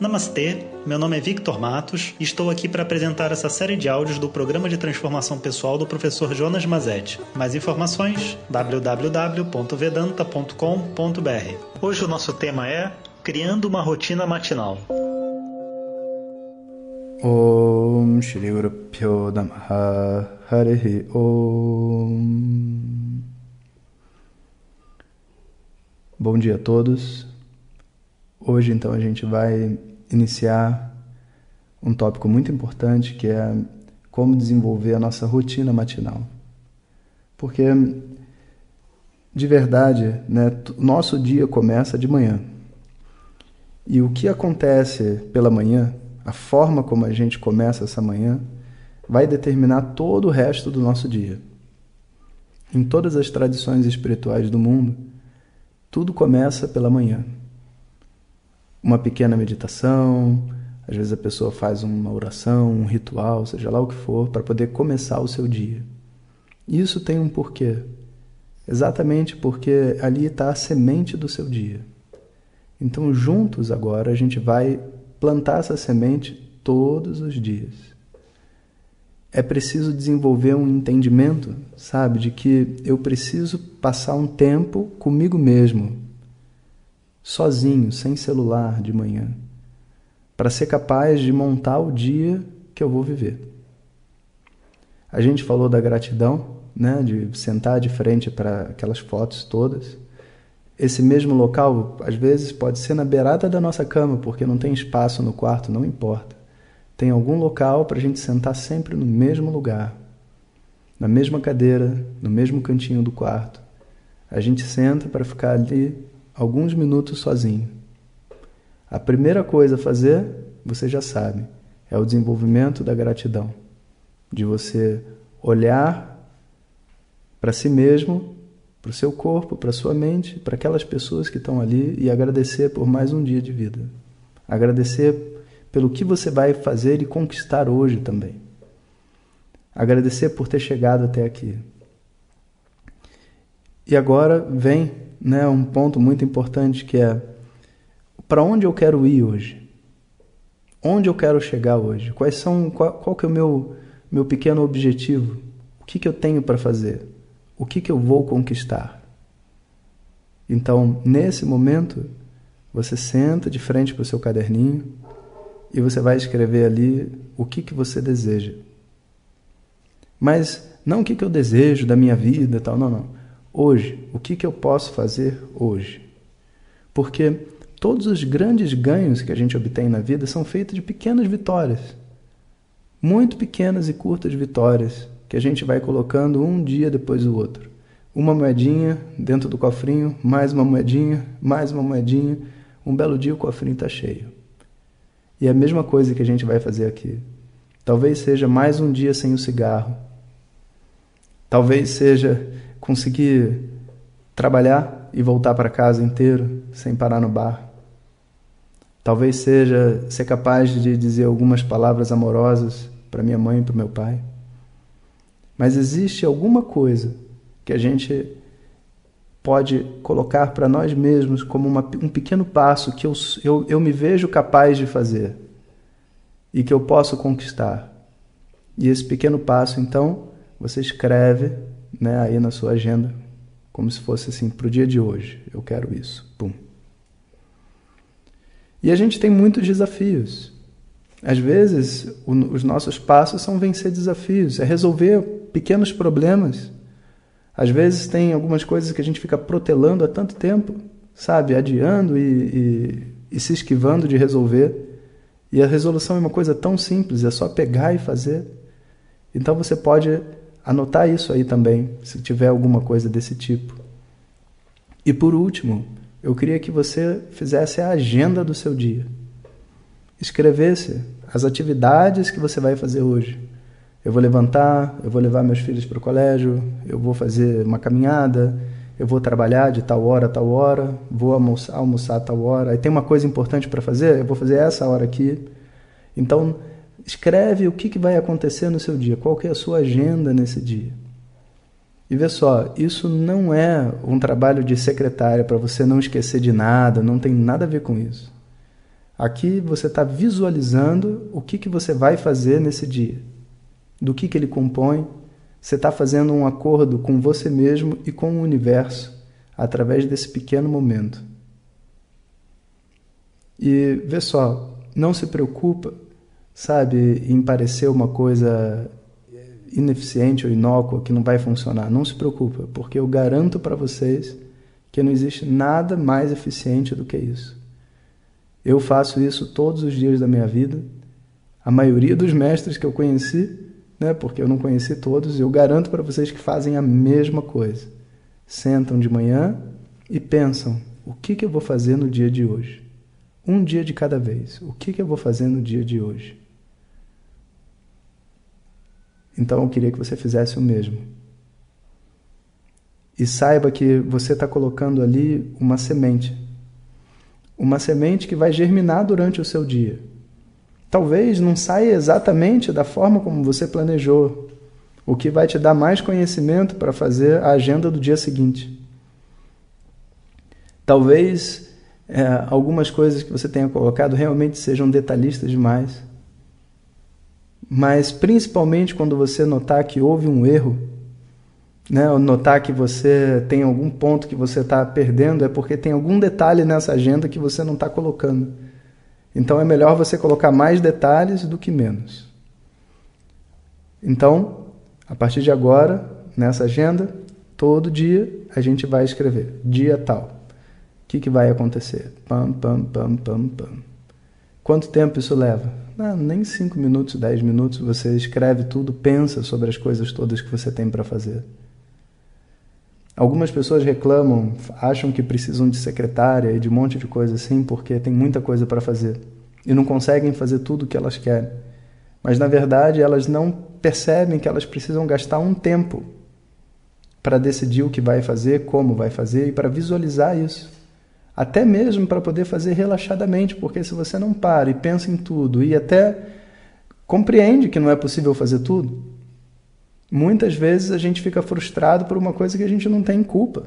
Namastê, meu nome é Victor Matos e estou aqui para apresentar essa série de áudios do programa de transformação pessoal do professor Jonas Mazetti. Mais informações www.vedanta.com.br. Hoje o nosso tema é Criando uma rotina matinal. Om Shri Om Bom dia a todos. Hoje então a gente vai iniciar um tópico muito importante que é como desenvolver a nossa rotina matinal. Porque de verdade, né, nosso dia começa de manhã. E o que acontece pela manhã, a forma como a gente começa essa manhã, vai determinar todo o resto do nosso dia. Em todas as tradições espirituais do mundo, tudo começa pela manhã uma pequena meditação, às vezes a pessoa faz uma oração, um ritual, seja lá o que for, para poder começar o seu dia. Isso tem um porquê. Exatamente porque ali está a semente do seu dia. Então, juntos agora, a gente vai plantar essa semente todos os dias. É preciso desenvolver um entendimento, sabe, de que eu preciso passar um tempo comigo mesmo, sozinho, sem celular de manhã, para ser capaz de montar o dia que eu vou viver. A gente falou da gratidão, né, de sentar de frente para aquelas fotos todas. Esse mesmo local, às vezes, pode ser na beirada da nossa cama, porque não tem espaço no quarto, não importa. Tem algum local para a gente sentar sempre no mesmo lugar, na mesma cadeira, no mesmo cantinho do quarto. A gente senta para ficar ali alguns minutos sozinho. A primeira coisa a fazer, você já sabe, é o desenvolvimento da gratidão, de você olhar para si mesmo, para o seu corpo, para sua mente, para aquelas pessoas que estão ali e agradecer por mais um dia de vida. Agradecer pelo que você vai fazer e conquistar hoje também. Agradecer por ter chegado até aqui. E agora vem né, um ponto muito importante que é para onde eu quero ir hoje? Onde eu quero chegar hoje? Quais são qual, qual que é o meu meu pequeno objetivo? O que que eu tenho para fazer? O que que eu vou conquistar? Então, nesse momento, você senta de frente para o seu caderninho e você vai escrever ali o que que você deseja. Mas não o que que eu desejo da minha vida, tal, não, não hoje? O que, que eu posso fazer hoje? Porque todos os grandes ganhos que a gente obtém na vida são feitos de pequenas vitórias. Muito pequenas e curtas vitórias que a gente vai colocando um dia depois do outro. Uma moedinha dentro do cofrinho, mais uma moedinha, mais uma moedinha. Um belo dia o cofrinho está cheio. E é a mesma coisa que a gente vai fazer aqui. Talvez seja mais um dia sem o cigarro. Talvez seja conseguir trabalhar e voltar para casa inteiro sem parar no bar. Talvez seja ser capaz de dizer algumas palavras amorosas para minha mãe e para meu pai. Mas existe alguma coisa que a gente pode colocar para nós mesmos como uma, um pequeno passo que eu, eu, eu me vejo capaz de fazer e que eu posso conquistar. E esse pequeno passo, então, você escreve né, aí na sua agenda, como se fosse assim, para o dia de hoje, eu quero isso. Pum. E a gente tem muitos desafios. Às vezes, o, os nossos passos são vencer desafios, é resolver pequenos problemas. Às vezes, tem algumas coisas que a gente fica protelando há tanto tempo, sabe, adiando e, e, e se esquivando de resolver. E a resolução é uma coisa tão simples, é só pegar e fazer. Então você pode anotar isso aí também, se tiver alguma coisa desse tipo. E por último, eu queria que você fizesse a agenda do seu dia. Escrevesse as atividades que você vai fazer hoje. Eu vou levantar, eu vou levar meus filhos para o colégio, eu vou fazer uma caminhada, eu vou trabalhar de tal hora a tal hora, vou almoçar, almoçar a tal hora. Aí tem uma coisa importante para fazer, eu vou fazer essa hora aqui. Então, Escreve o que, que vai acontecer no seu dia, qual que é a sua agenda nesse dia. E vê só, isso não é um trabalho de secretária para você não esquecer de nada, não tem nada a ver com isso. Aqui você está visualizando o que, que você vai fazer nesse dia, do que, que ele compõe. Você está fazendo um acordo com você mesmo e com o universo através desse pequeno momento. E vê só, não se preocupa, sabe, em parecer uma coisa ineficiente ou inócua que não vai funcionar. Não se preocupa, porque eu garanto para vocês que não existe nada mais eficiente do que isso. Eu faço isso todos os dias da minha vida. A maioria dos mestres que eu conheci, né, porque eu não conheci todos, eu garanto para vocês que fazem a mesma coisa. Sentam de manhã e pensam: o que, que eu vou fazer no dia de hoje? Um dia de cada vez. O que, que eu vou fazer no dia de hoje? Então eu queria que você fizesse o mesmo. E saiba que você está colocando ali uma semente uma semente que vai germinar durante o seu dia. Talvez não saia exatamente da forma como você planejou, o que vai te dar mais conhecimento para fazer a agenda do dia seguinte. Talvez é, algumas coisas que você tenha colocado realmente sejam detalhistas demais. Mas principalmente quando você notar que houve um erro, né, notar que você tem algum ponto que você está perdendo, é porque tem algum detalhe nessa agenda que você não está colocando. Então é melhor você colocar mais detalhes do que menos. Então, a partir de agora, nessa agenda, todo dia a gente vai escrever dia tal. O que, que vai acontecer? Pam, pam, pam, pam, pam. Quanto tempo isso leva? Ah, nem 5 minutos, 10 minutos. Você escreve tudo, pensa sobre as coisas todas que você tem para fazer. Algumas pessoas reclamam, acham que precisam de secretária e de um monte de coisa assim, porque tem muita coisa para fazer e não conseguem fazer tudo o que elas querem. Mas na verdade, elas não percebem que elas precisam gastar um tempo para decidir o que vai fazer, como vai fazer e para visualizar isso. Até mesmo para poder fazer relaxadamente, porque se você não para e pensa em tudo e até compreende que não é possível fazer tudo, Muitas vezes a gente fica frustrado por uma coisa que a gente não tem culpa.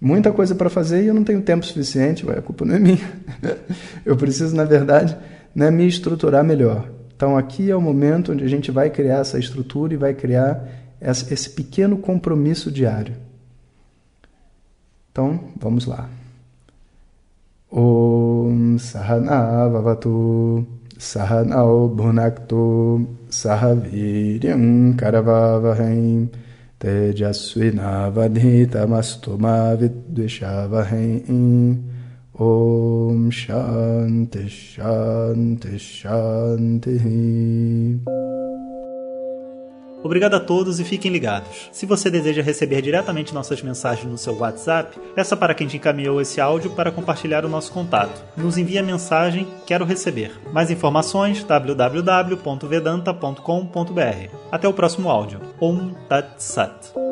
Muita coisa para fazer e eu não tenho tempo suficiente, ué, a culpa não é minha. eu preciso, na verdade, né, me estruturar melhor. Então aqui é o momento onde a gente vai criar essa estrutura e vai criar esse pequeno compromisso diário. Então, vamos lá. ॐ सहनावतु सहनौ भुनक्तु सह वीर्यं करवावहै। तेजस्विनावधीतमस्तु मा विद्विषावहै। ॐ शान्तिः शान्तिः शान्तिः। Obrigado a todos e fiquem ligados. Se você deseja receber diretamente nossas mensagens no seu WhatsApp, peça para quem te encaminhou esse áudio para compartilhar o nosso contato. Nos envie a mensagem Quero receber. Mais informações www.vedanta.com.br. Até o próximo áudio. Om Tat Sat.